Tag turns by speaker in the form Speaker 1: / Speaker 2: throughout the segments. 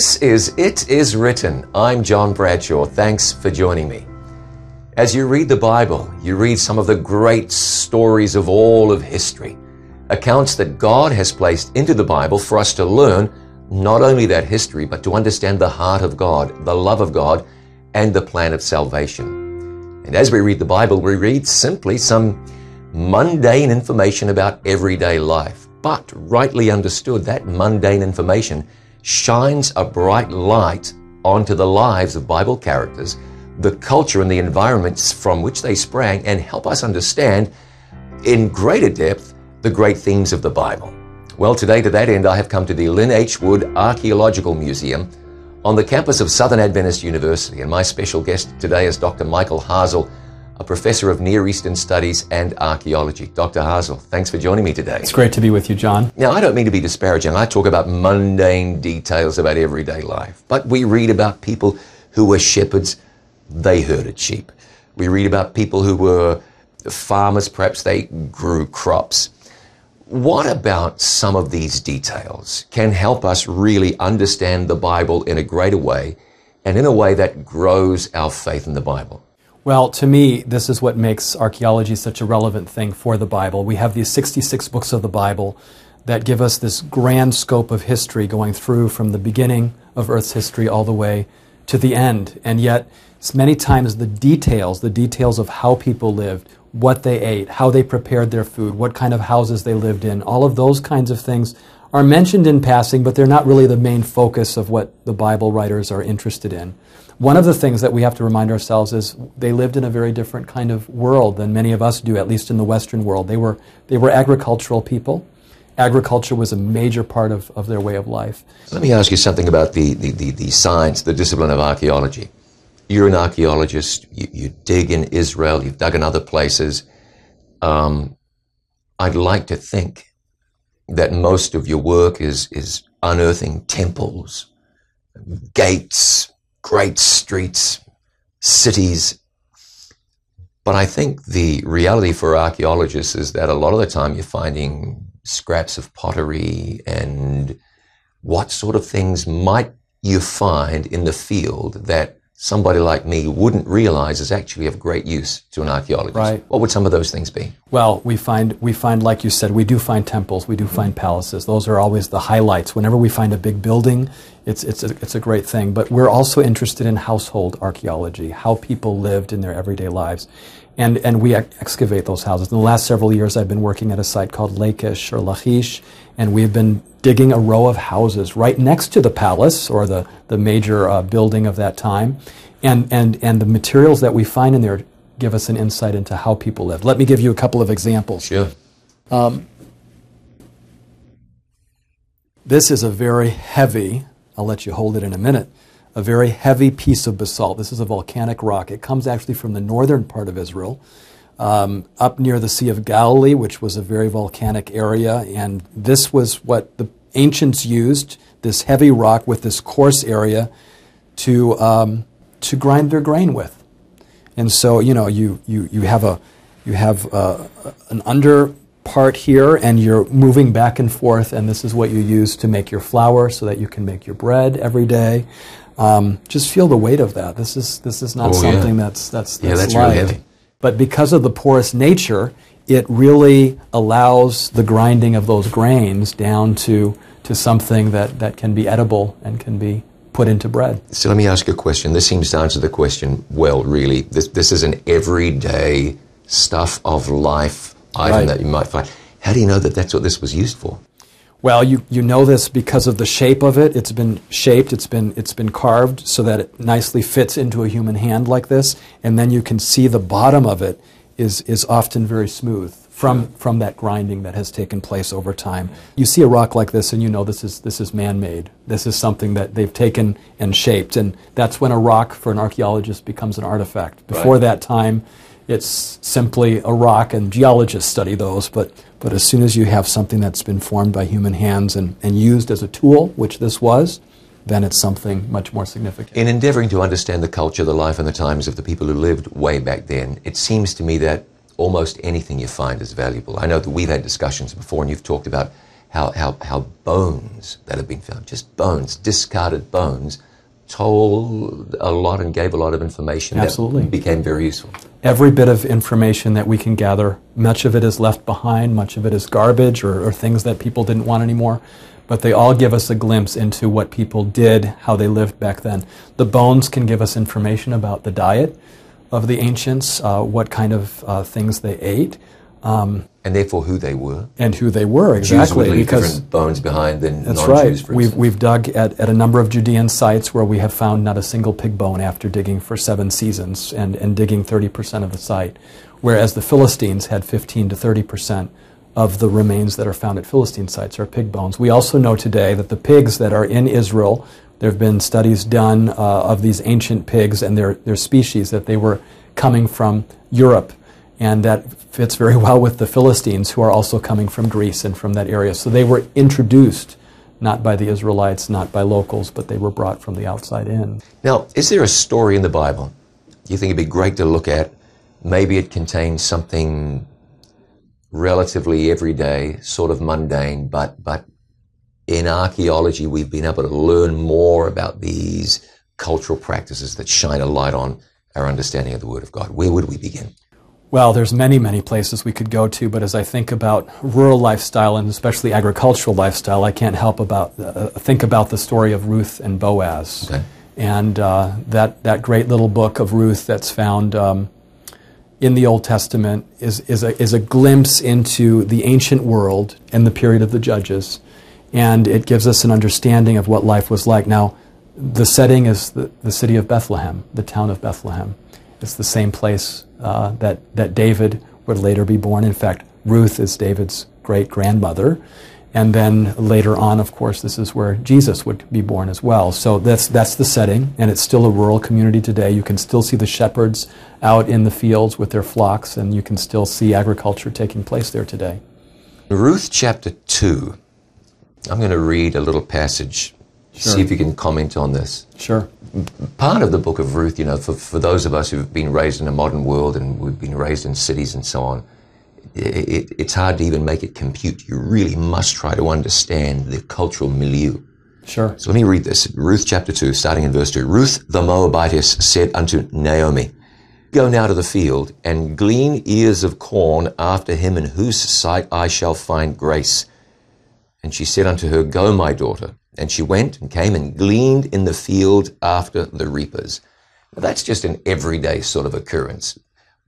Speaker 1: This is It Is Written. I'm John Bradshaw. Thanks for joining me. As you read the Bible, you read some of the great stories of all of history, accounts that God has placed into the Bible for us to learn not only that history, but to understand the heart of God, the love of God, and the plan of salvation. And as we read the Bible, we read simply some mundane information about everyday life. But rightly understood, that mundane information shines a bright light onto the lives of Bible characters, the culture and the environments from which they sprang, and help us understand in greater depth the great themes of the Bible. Well, today to that end, I have come to the Lynn H. Wood Archaeological Museum on the campus of Southern Adventist University, and my special guest today is Dr. Michael Hasel, a professor of Near Eastern Studies and Archaeology. Dr. Hasel, thanks for joining me today.
Speaker 2: It's great to be with you, John.
Speaker 1: Now, I don't mean to be disparaging. I talk about mundane details about everyday life, but we read about people who were shepherds, they herded sheep. We read about people who were farmers, perhaps they grew crops. What about some of these details can help us really understand the Bible in a greater way and in a way that grows our faith in the Bible?
Speaker 2: Well, to me, this is what makes archaeology such a relevant thing for the Bible. We have these 66 books of the Bible that give us this grand scope of history going through from the beginning of Earth's history all the way to the end. And yet, many times the details, the details of how people lived, what they ate, how they prepared their food, what kind of houses they lived in, all of those kinds of things are mentioned in passing, but they're not really the main focus of what the Bible writers are interested in. One of the things that we have to remind ourselves is they lived in a very different kind of world than many of us do, at least in the Western world. They were, they were agricultural people. Agriculture was a major part of, of their way of life.
Speaker 1: Let me ask you something about the, the, the, the science, the discipline of archaeology. You're an archaeologist, you, you dig in Israel, you've dug in other places. Um, I'd like to think that most of your work is, is unearthing temples, gates, great streets, cities. But I think the reality for archaeologists is that a lot of the time you're finding scraps of pottery and what sort of things might you find in the field that somebody like me wouldn't realize is actually of great use to an archaeologist.
Speaker 2: Right.
Speaker 1: What would some of those things be?
Speaker 2: Well, we find we find like you said, we do find temples, we do find palaces. Those are always the highlights. Whenever we find a big building, it's it's a, it's a great thing. But we're also interested in household archaeology, how people lived in their everyday lives. And, and we excavate those houses. In the last several years, I've been working at a site called Lachish or Lachish, and we've been digging a row of houses right next to the palace or the, the major uh, building of that time. And, and, and the materials that we find in there give us an insight into how people lived. Let me give you a couple of examples.
Speaker 1: Sure. Um,
Speaker 2: this is a very heavy, I'll let you hold it in a minute a very heavy piece of basalt. This is a volcanic rock. It comes actually from the northern part of Israel, um, up near the Sea of Galilee, which was a very volcanic area. And this was what the ancients used this heavy rock with this coarse area to, um, to grind their grain with. And so, you know, you, you, you have, a, you have uh, an under part here and you're moving back and forth and this is what you use to make your flour so that you can make your bread every day um, just feel the weight of that. This is this is not oh, something yeah. that's that's, that's
Speaker 1: yeah, that's
Speaker 2: light.
Speaker 1: really heavy.
Speaker 2: But because of the porous nature, it really allows the grinding of those grains down to to something that, that can be edible and can be put into bread.
Speaker 1: So let me ask you a question. This seems to answer the question well, really. This this is an everyday stuff of life item right. that you might find. How do you know that that's what this was used for?
Speaker 2: Well, you, you know this because of the shape of it. It's been shaped, it's been, it's been carved so that it nicely fits into a human hand like this. And then you can see the bottom of it is, is often very smooth from, from that grinding that has taken place over time. You see a rock like this and you know this is, this is man made. This is something that they've taken and shaped. And that's when a rock for an archaeologist becomes an artifact. Before right. that time, it's simply a rock, and geologists study those. But, but as soon as you have something that's been formed by human hands and, and used as a tool, which this was, then it's something much more significant.
Speaker 1: In endeavoring to understand the culture, the life, and the times of the people who lived way back then, it seems to me that almost anything you find is valuable. I know that we've had discussions before, and you've talked about how, how, how bones that have been found, just bones, discarded bones, told a lot and gave a lot of information
Speaker 2: Absolutely.
Speaker 1: that became very useful.
Speaker 2: Every bit of information that we can gather, much of it is left behind, much of it is garbage or, or things that people didn't want anymore but they all give us a glimpse into what people did, how they lived back then. The bones can give us information about the diet of the ancients, uh, what kind of uh, things they ate. Um,
Speaker 1: and therefore who they were.
Speaker 2: And who they were, exactly.
Speaker 1: Jews because different bones behind than
Speaker 2: That's
Speaker 1: non-Jews,
Speaker 2: right. We've, we've dug at, at a number of Judean sites where we have found not a single pig bone after digging for seven seasons and, and digging 30% of the site, whereas the Philistines had 15 to 30% of the remains that are found at Philistine sites are pig bones. We also know today that the pigs that are in Israel, there have been studies done uh, of these ancient pigs and their, their species, that they were coming from Europe. And that fits very well with the Philistines, who are also coming from Greece and from that area. So they were introduced not by the Israelites, not by locals, but they were brought from the outside in.
Speaker 1: Now, is there a story in the Bible you think it'd be great to look at? Maybe it contains something relatively everyday, sort of mundane, but, but in archaeology, we've been able to learn more about these cultural practices that shine a light on our understanding of the Word of God. Where would we begin?
Speaker 2: Well, there's many, many places we could go to, but as I think about rural lifestyle and especially agricultural lifestyle, I can't help about uh, think about the story of Ruth and Boaz,
Speaker 1: okay.
Speaker 2: and uh, that that great little book of Ruth that's found um, in the Old Testament is, is, a, is a glimpse into the ancient world and the period of the Judges. And it gives us an understanding of what life was like. Now, the setting is the, the city of Bethlehem, the town of Bethlehem. It's the same place uh, that, that David would later be born. In fact, Ruth is David's great grandmother. And then later on, of course, this is where Jesus would be born as well. So that's, that's the setting, and it's still a rural community today. You can still see the shepherds out in the fields with their flocks, and you can still see agriculture taking place there today.
Speaker 1: Ruth chapter 2. I'm going to read a little passage, sure. see if you can comment on this.
Speaker 2: Sure.
Speaker 1: Part of the book of Ruth, you know, for, for those of us who've been raised in a modern world and we've been raised in cities and so on, it, it's hard to even make it compute. You really must try to understand the cultural milieu.
Speaker 2: Sure.
Speaker 1: So let me read this. Ruth chapter 2, starting in verse 2. Ruth the Moabitess said unto Naomi, Go now to the field and glean ears of corn after him in whose sight I shall find grace. And she said unto her, Go, my daughter. And she went and came and gleaned in the field after the reapers. Now, that's just an everyday sort of occurrence.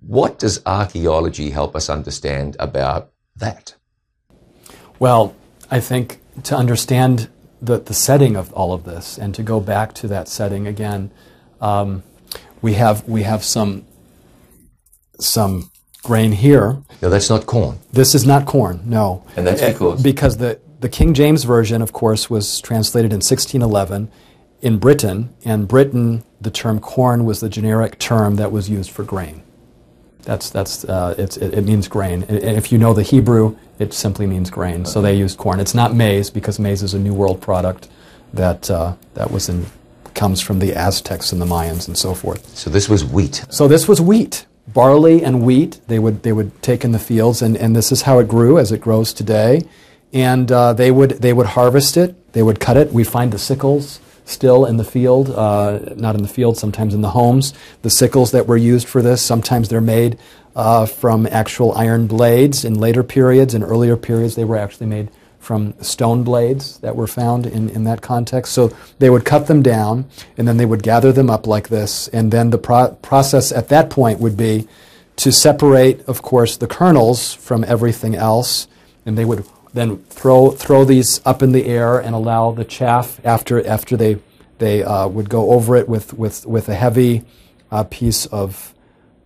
Speaker 1: What does archaeology help us understand about that?
Speaker 2: Well, I think to understand the, the setting of all of this and to go back to that setting again, um, we have we have some some grain here.
Speaker 1: No, that's not corn.
Speaker 2: This is not corn. No,
Speaker 1: and that's because
Speaker 2: because the the King James version, of course, was translated in 1611 in Britain, and Britain the term corn was the generic term that was used for grain. That's that's uh, it, it, means grain. And if you know the Hebrew, it simply means grain. So they used corn. It's not maize because maize is a New World product that uh, that was in comes from the Aztecs and the Mayans and so forth.
Speaker 1: So this was wheat.
Speaker 2: So this was wheat, barley and wheat. They would they would take in the fields, and, and this is how it grew as it grows today. And uh, they would they would harvest it. They would cut it. We find the sickles still in the field, uh, not in the field, sometimes in the homes. The sickles that were used for this, sometimes they're made uh, from actual iron blades in later periods. In earlier periods, they were actually made from stone blades that were found in, in that context. So they would cut them down and then they would gather them up like this. And then the pro- process at that point would be to separate, of course, the kernels from everything else. And they would then throw throw these up in the air and allow the chaff after after they they uh, would go over it with with with a heavy uh, piece of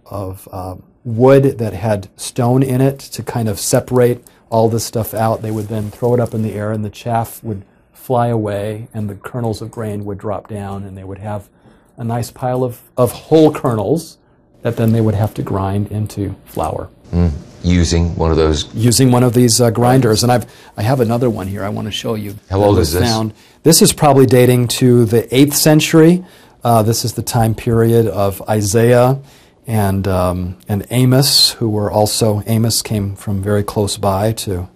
Speaker 2: of uh, wood that had stone in it to kind of separate all this stuff out. They would then throw it up in the air and the chaff would fly away and the kernels of grain would drop down and they would have a nice pile of, of whole kernels that then they would have to grind into flour.
Speaker 1: Mm using one of those
Speaker 2: using one of these uh, grinders and I've I have another one here I want to show you
Speaker 1: how old is this
Speaker 2: found. this is probably dating to the 8th century uh, this is the time period of Isaiah and um, and Amos who were also Amos came from very close by to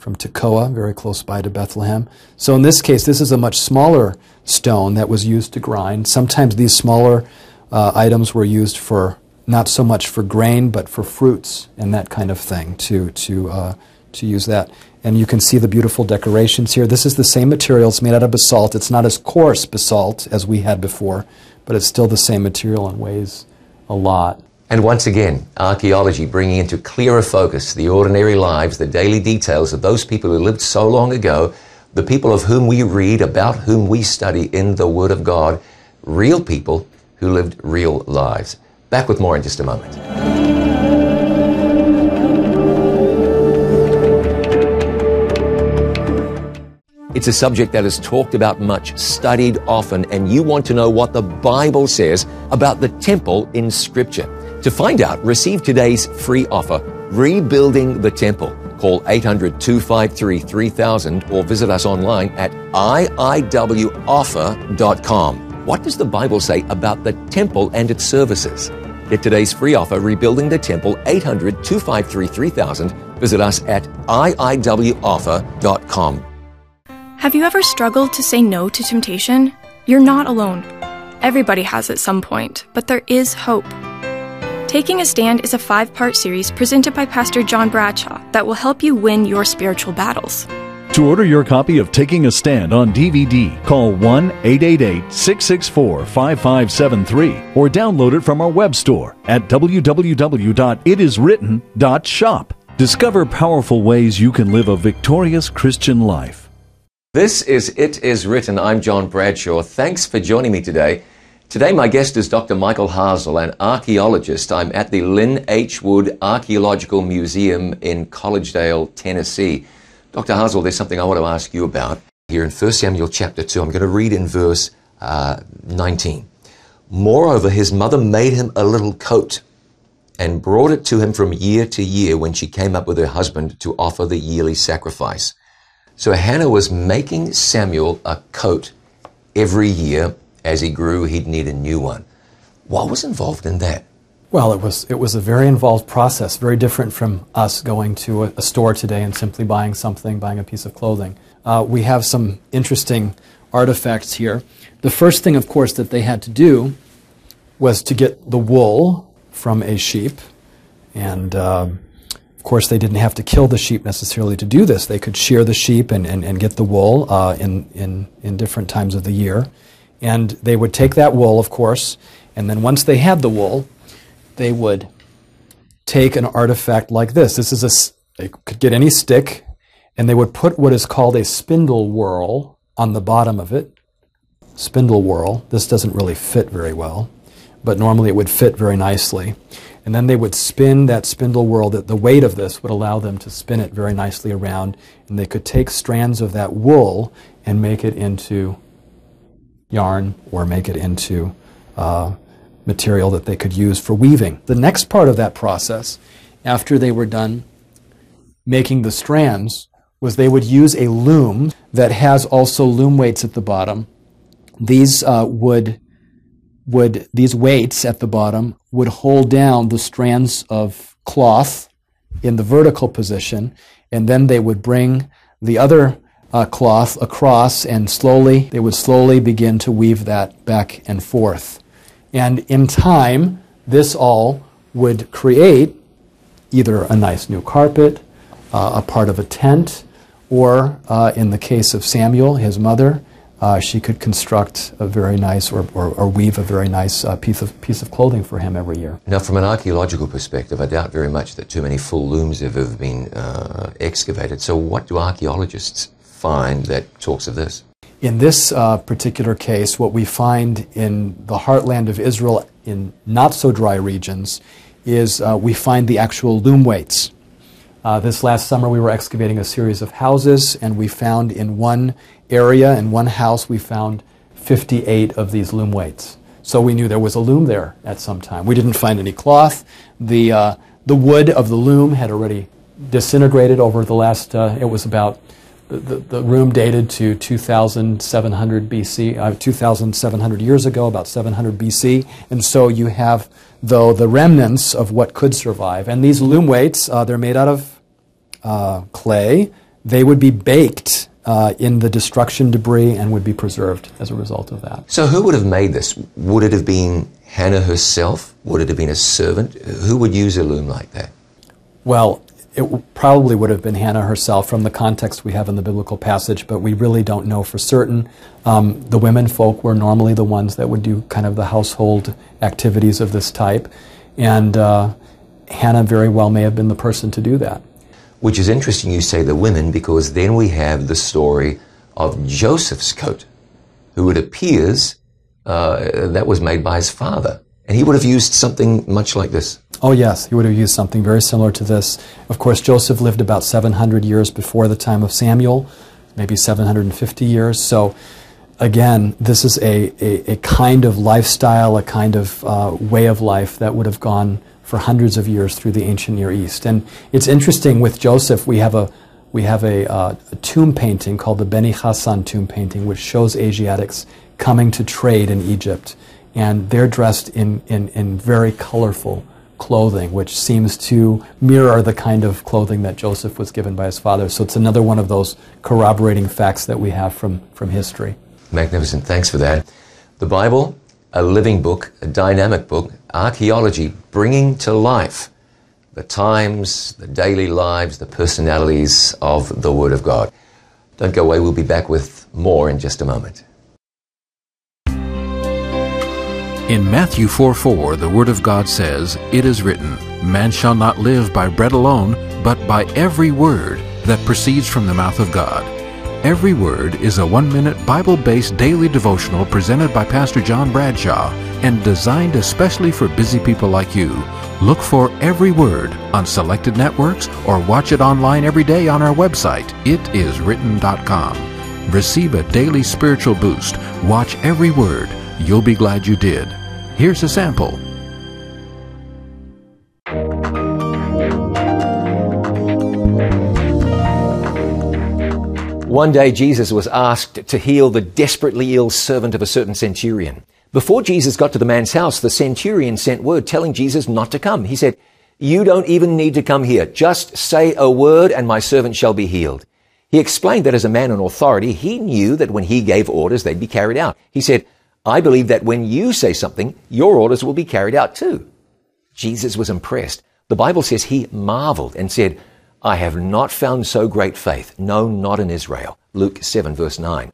Speaker 2: from Tekoa, very close by to Bethlehem. So in this case, this is a much smaller stone that was used to grind. Sometimes these smaller uh, items were used for not so much for grain, but for fruits and that kind of thing to to uh, to use that. And you can see the beautiful decorations here. This is the same material. It's made out of basalt. It's not as coarse basalt as we had before, but it's still the same material and weighs a lot.
Speaker 1: And once again, archaeology bringing into clearer focus the ordinary lives, the daily details of those people who lived so long ago, the people of whom we read, about whom we study in the Word of God, real people who lived real lives. Back with more in just a moment. It's a subject that is talked about much, studied often, and you want to know what the Bible says about the temple in Scripture. To find out, receive today's free offer, Rebuilding the Temple. Call 800 253 3000 or visit us online at iiwoffer.com. What does the Bible say about the temple and its services? Get today's free offer, Rebuilding the Temple, 800 253 3000. Visit us at iiwoffer.com.
Speaker 3: Have you ever struggled to say no to temptation? You're not alone. Everybody has at some point, but there is hope. Taking a Stand is a five part series presented by Pastor John Bradshaw that will help you win your spiritual battles.
Speaker 4: To order your copy of Taking a Stand on DVD, call 1 888 664 5573 or download it from our web store at www.itiswritten.shop. Discover powerful ways you can live a victorious Christian life.
Speaker 1: This is It Is Written. I'm John Bradshaw. Thanks for joining me today. Today, my guest is Dr. Michael Hasel, an archaeologist. I'm at the Lynn H. Wood Archaeological Museum in Collegedale, Tennessee. Dr. Hasel, there's something I want to ask you about. Here in 1 Samuel chapter 2, I'm going to read in verse uh, 19. Moreover, his mother made him a little coat and brought it to him from year to year when she came up with her husband to offer the yearly sacrifice. So Hannah was making Samuel a coat every year. As he grew, he'd need a new one. What was involved in that?
Speaker 2: Well, it was it was a very involved process, very different from us going to a, a store today and simply buying something, buying a piece of clothing. Uh, we have some interesting artifacts here. The first thing, of course, that they had to do was to get the wool from a sheep, and um, of course, they didn't have to kill the sheep necessarily to do this. They could shear the sheep and, and, and get the wool uh, in, in, in different times of the year. And they would take that wool, of course, and then once they had the wool, they would take an artifact like this. This is a, they could get any stick, and they would put what is called a spindle whorl on the bottom of it. Spindle whorl. This doesn't really fit very well, but normally it would fit very nicely. And then they would spin that spindle whorl, that the weight of this would allow them to spin it very nicely around. And they could take strands of that wool and make it into yarn or make it into uh, material that they could use for weaving. The next part of that process, after they were done making the strands, was they would use a loom that has also loom weights at the bottom. These uh, would would these weights at the bottom would hold down the strands of cloth in the vertical position, and then they would bring the other uh, cloth across, and slowly they would slowly begin to weave that back and forth. And in time, this all would create either a nice new carpet, uh, a part of a tent, or uh, in the case of Samuel, his mother, uh, she could construct a very nice or, or, or weave a very nice uh, piece, of, piece of clothing for him every year.
Speaker 1: Now, from an archaeological perspective, I doubt very much that too many full looms have ever been uh, excavated. So, what do archaeologists find that talks of this?
Speaker 2: In this uh, particular case, what we find in the heartland of Israel in not so dry regions is uh, we find the actual loom weights. Uh, this last summer, we were excavating a series of houses, and we found in one area, in one house, we found 58 of these loom weights. So we knew there was a loom there at some time. We didn't find any cloth. The, uh, the wood of the loom had already disintegrated over the last, uh, it was about, the, the room dated to 2700 BC, uh, 2700 years ago, about 700 BC. And so you have, though, the remnants of what could survive. And these loom weights, uh, they're made out of uh, clay they would be baked uh, in the destruction debris and would be preserved as a result of that.
Speaker 1: So, who would have made this? Would it have been Hannah herself? Would it have been a servant? Who would use a loom like that?
Speaker 2: Well, it probably would have been Hannah herself from the context we have in the biblical passage, but we really don't know for certain. Um, the women folk were normally the ones that would do kind of the household activities of this type, and uh, Hannah very well may have been the person to do that.
Speaker 1: Which is interesting you say the women, because then we have the story of Joseph's coat, who it appears uh, that was made by his father. And he would have used something much like this.
Speaker 2: Oh, yes, he would have used something very similar to this. Of course, Joseph lived about 700 years before the time of Samuel, maybe 750 years. So, again, this is a, a, a kind of lifestyle, a kind of uh, way of life that would have gone for hundreds of years through the ancient Near East. And it's interesting with Joseph, we have a we have a, uh, a tomb painting called the Beni Hassan tomb painting, which shows Asiatics coming to trade in Egypt. And they're dressed in, in, in very colorful clothing, which seems to mirror the kind of clothing that Joseph was given by his father. So it's another one of those corroborating facts that we have from, from history.
Speaker 1: Magnificent. Thanks for that. The Bible, a living book, a dynamic book, archaeology bringing to life the times, the daily lives, the personalities of the Word of God. Don't go away, we'll be back with more in just a moment.
Speaker 5: In Matthew 4 4, the Word of God says, It is written, Man shall not live by bread alone, but by every word that proceeds from the mouth of God. Every Word is a one minute Bible based daily devotional presented by Pastor John Bradshaw and designed especially for busy people like you. Look for Every Word on selected networks or watch it online every day on our website, itiswritten.com. Receive a daily spiritual boost. Watch Every Word. You'll be glad you did. Here's a sample.
Speaker 1: One day Jesus was asked to heal the desperately ill servant of a certain centurion. Before Jesus got to the man's house, the centurion sent word telling Jesus not to come. He said, You don't even need to come here. Just say a word and my servant shall be healed. He explained that as a man in authority, he knew that when he gave orders, they'd be carried out. He said, I believe that when you say something, your orders will be carried out too. Jesus was impressed. The Bible says he marveled and said, I have not found so great faith. No, not in Israel. Luke 7 verse 9.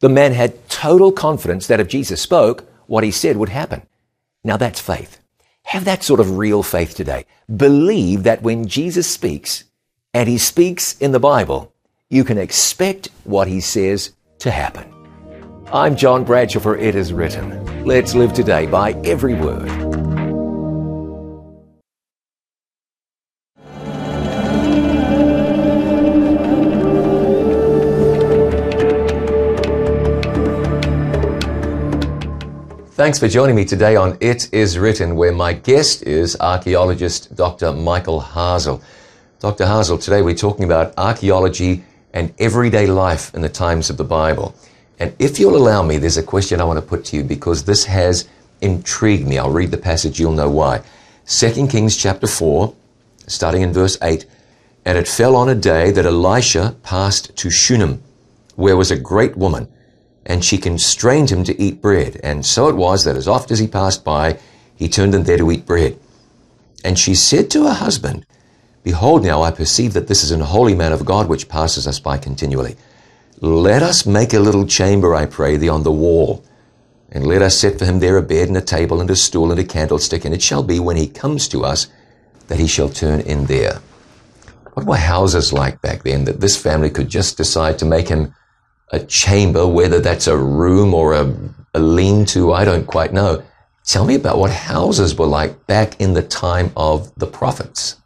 Speaker 1: The man had total confidence that if Jesus spoke, what he said would happen. Now that's faith. Have that sort of real faith today. Believe that when Jesus speaks, and he speaks in the Bible, you can expect what he says to happen. I'm John Bradshaw for It Is Written. Let's live today by every word. Thanks for joining me today on It Is Written, where my guest is archaeologist Dr. Michael Hasel. Dr. Hasel, today we're talking about archaeology and everyday life in the times of the Bible. And if you'll allow me, there's a question I want to put to you because this has intrigued me. I'll read the passage, you'll know why. 2 Kings chapter 4, starting in verse 8. And it fell on a day that Elisha passed to Shunem, where was a great woman, and she constrained him to eat bread. And so it was that as oft as he passed by, he turned in there to eat bread. And she said to her husband, Behold, now I perceive that this is an holy man of God which passes us by continually. Let us make a little chamber, I pray thee, on the wall, and let us set for him there a bed and a table and a stool and a candlestick, and it shall be when he comes to us that he shall turn in there. What were houses like back then that this family could just decide to make him a chamber, whether that's a room or a, a lean to, I don't quite know. Tell me about what houses were like back in the time of the prophets.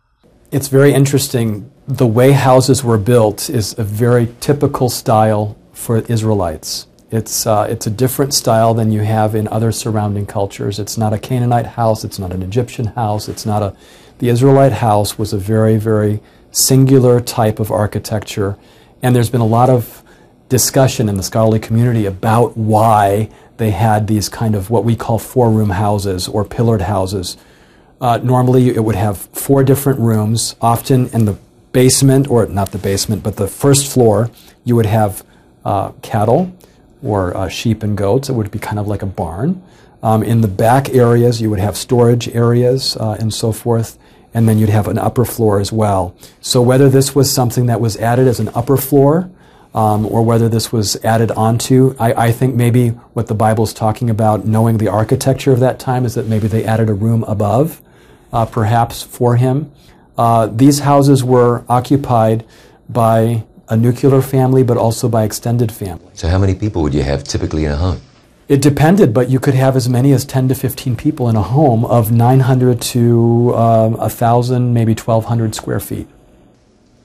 Speaker 2: It's very interesting the way houses were built is a very typical style for Israelites. It's, uh, it's a different style than you have in other surrounding cultures. It's not a Canaanite house, it's not an Egyptian house, it's not a. The Israelite house was a very, very singular type of architecture, and there's been a lot of discussion in the scholarly community about why they had these kind of what we call four room houses or pillared houses. Uh, normally, it would have four different rooms, often in the basement, or not the basement, but the first floor, you would have uh, cattle or uh, sheep and goats. It would be kind of like a barn. Um, in the back areas, you would have storage areas uh, and so forth, and then you'd have an upper floor as well. So whether this was something that was added as an upper floor, um, or whether this was added onto, I, I think maybe what the Bible is talking about, knowing the architecture of that time, is that maybe they added a room above, uh, perhaps for him. Uh, these houses were occupied by a nuclear family, but also by extended family.
Speaker 1: So, how many people would you have typically in a home?
Speaker 2: It depended, but you could have as many as 10 to 15 people in a home of 900 to um, 1,000, maybe 1,200 square feet.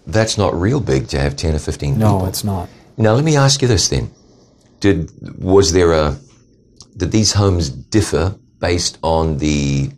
Speaker 1: That's not real big to have 10 or 15
Speaker 2: No,
Speaker 1: people.
Speaker 2: it's not.
Speaker 1: Now, let me ask you this then. Did, was there a, did these homes differ based on the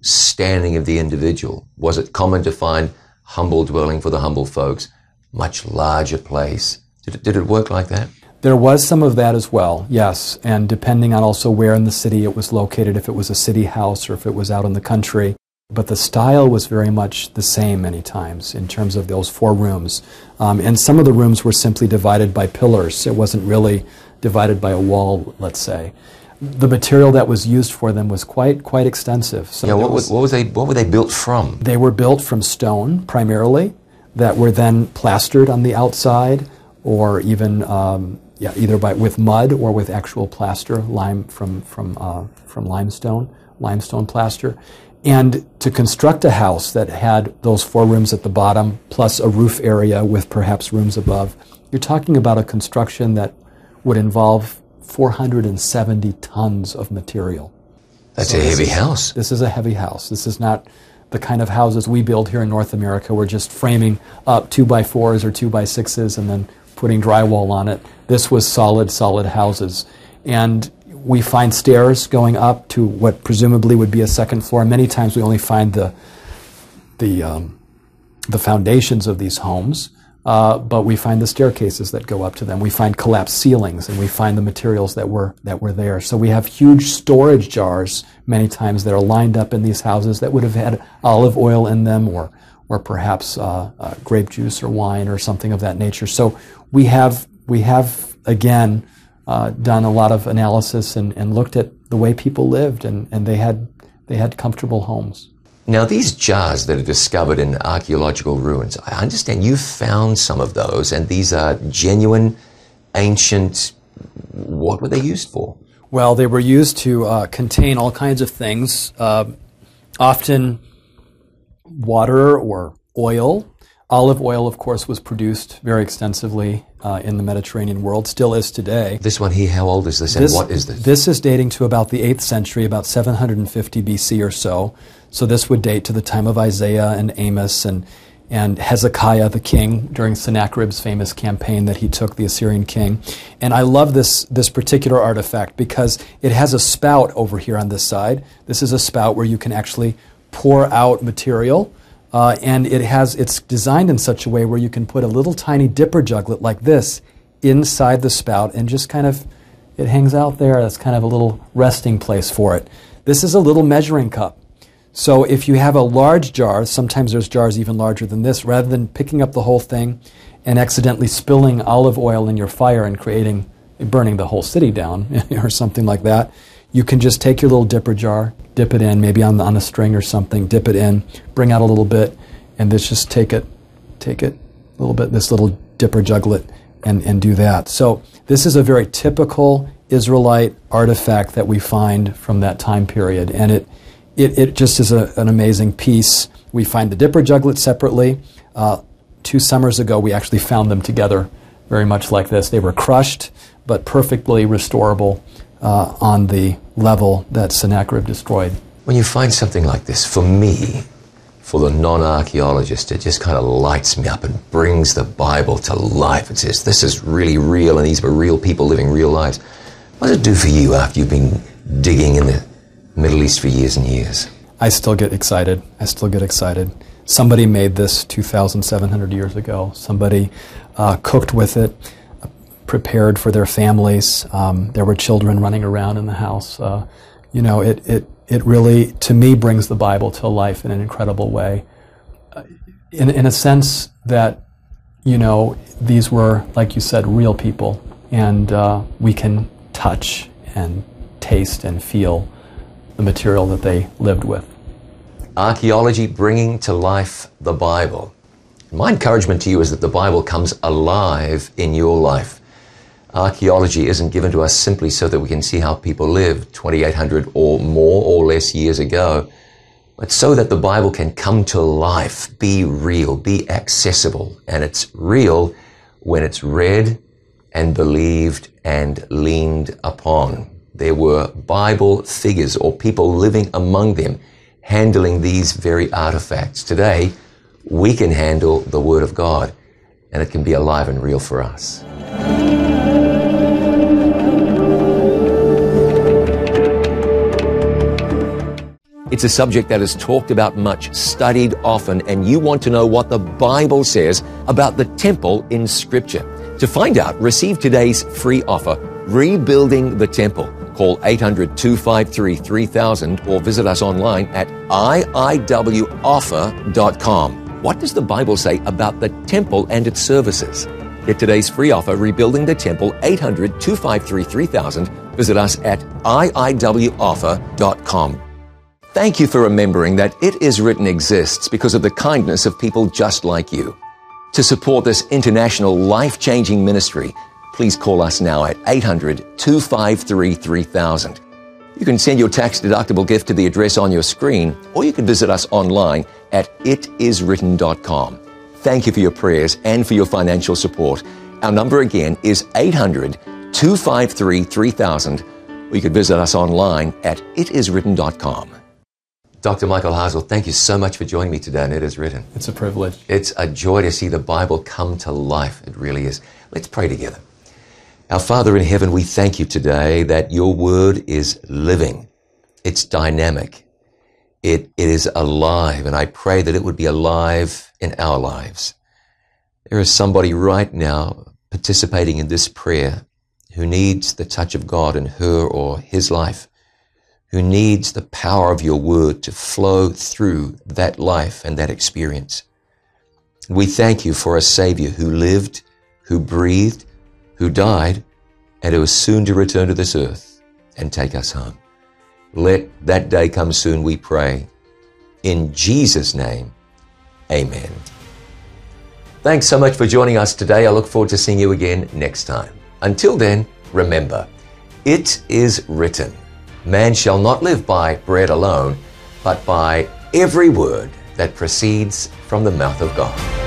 Speaker 1: standing of the individual? Was it common to find humble dwelling for the humble folks, much larger place? Did it, did it work like that?
Speaker 2: There was some of that as well, yes, and depending on also where in the city it was located, if it was a city house or if it was out in the country. But the style was very much the same many times in terms of those four rooms. Um, and some of the rooms were simply divided by pillars. It wasn't really divided by a wall, let's say. The material that was used for them was quite quite extensive. So
Speaker 1: Yeah, what,
Speaker 2: was-
Speaker 1: what, was they, what were they built from?
Speaker 2: they were built from stone primarily, that were then plastered on the outside, or even um, yeah, either by with mud or with actual plaster, lime from from uh, from limestone, limestone plaster. And to construct a house that had those four rooms at the bottom plus a roof area with perhaps rooms above, you're talking about a construction that would involve 470 tons of material.
Speaker 1: That's
Speaker 2: So
Speaker 1: a heavy
Speaker 2: is-
Speaker 1: house.
Speaker 2: This is a heavy house. This is not the kind of houses we build here in North America. We're just framing up two by fours or two by sixes and then putting drywall on it. This was solid, solid houses. And we find stairs going up to what presumably would be a second floor. Many times we only find the, the, um, the foundations of these homes, uh, but we find the staircases that go up to them. We find collapsed ceilings, and we find the materials that were that were there. So we have huge storage jars many times that are lined up in these houses that would have had olive oil in them, or or perhaps uh, uh, grape juice or wine or something of that nature. So we have we have again uh, done a lot of analysis and, and looked at the way people lived, and, and they had they had comfortable homes.
Speaker 1: Now, these jars that are discovered in archaeological ruins, I understand you found some of those, and these are genuine, ancient. What were they used for?
Speaker 2: Well, they were used to uh, contain all kinds of things, uh, often water or oil. Olive oil, of course, was produced very extensively uh, in the Mediterranean world, still is today.
Speaker 1: This one here, how old is this, and what is this?
Speaker 2: This is dating to about the 8th century, about 750 BC or so. So this would date to the time of Isaiah and Amos and, and Hezekiah the king during Sennacherib's famous campaign that he took the Assyrian king. And I love this, this particular artifact because it has a spout over here on this side. This is a spout where you can actually pour out material. Uh, and it has it's designed in such a way where you can put a little tiny dipper juglet like this inside the spout and just kind of it hangs out there. That's kind of a little resting place for it. This is a little measuring cup. So if you have a large jar, sometimes there's jars even larger than this, rather than picking up the whole thing and accidentally spilling olive oil in your fire and creating burning the whole city down or something like that, you can just take your little dipper jar, dip it in, maybe on, on a string or something, dip it in, bring out a little bit, and this just take it, take it a little bit, this little dipper juglet, and, and do that. So this is a very typical Israelite artifact that we find from that time period, and it it, it just is a, an amazing piece. We find the dipper juglet separately. Uh, two summers ago, we actually found them together, very much like this. They were crushed, but perfectly restorable uh, on the level that Sennacherib destroyed.
Speaker 1: When you find something like this, for me, for the non archaeologist, it just kind of lights me up and brings the Bible to life. It says, this is really real, and these were real people living real lives. What does it do for you after you've been digging in the Middle East for years and years?
Speaker 2: I still get excited. I still get excited. Somebody made this 2,700 years ago. Somebody uh, cooked with it, prepared for their families. Um, there were children running around in the house. Uh, you know, it, it, it really, to me, brings the Bible to life in an incredible way. Uh, in, in a sense that, you know, these were, like you said, real people, and uh, we can touch and taste and feel the material that they lived with.
Speaker 1: Archaeology bringing to life the Bible. My encouragement to you is that the Bible comes alive in your life. Archaeology isn't given to us simply so that we can see how people lived 2,800 or more or less years ago, but so that the Bible can come to life, be real, be accessible. And it's real when it's read and believed and leaned upon. There were Bible figures or people living among them handling these very artifacts. Today, we can handle the Word of God and it can be alive and real for us. It's a subject that is talked about much, studied often, and you want to know what the Bible says about the temple in Scripture. To find out, receive today's free offer, Rebuilding the Temple. Call 800 253 3000 or visit us online at iiwoffer.com. What does the Bible say about the temple and its services? Get today's free offer, Rebuilding the Temple, 800 253 3000. Visit us at iiwoffer.com. Thank you for remembering that It Is Written exists because of the kindness of people just like you. To support this international life changing ministry, please call us now at 800 253 3000. You can send your tax deductible gift to the address on your screen, or you can visit us online at itiswritten.com. Thank you for your prayers and for your financial support. Our number again is 800 253 3000, or you can visit us online at itiswritten.com. Dr. Michael Hasel, thank you so much for joining me today on It Is Written.
Speaker 2: It's a privilege.
Speaker 1: It's a joy to see the Bible come to life. It really is. Let's pray together. Our Father in heaven, we thank you today that your word is living. It's dynamic. It, it is alive. And I pray that it would be alive in our lives. There is somebody right now participating in this prayer who needs the touch of God in her or his life who needs the power of your word to flow through that life and that experience. We thank you for a Savior who lived, who breathed, who died, and who is soon to return to this earth and take us home. Let that day come soon, we pray. In Jesus' name, amen. Thanks so much for joining us today. I look forward to seeing you again next time. Until then, remember, it is written. Man shall not live by bread alone, but by every word that proceeds from the mouth of God.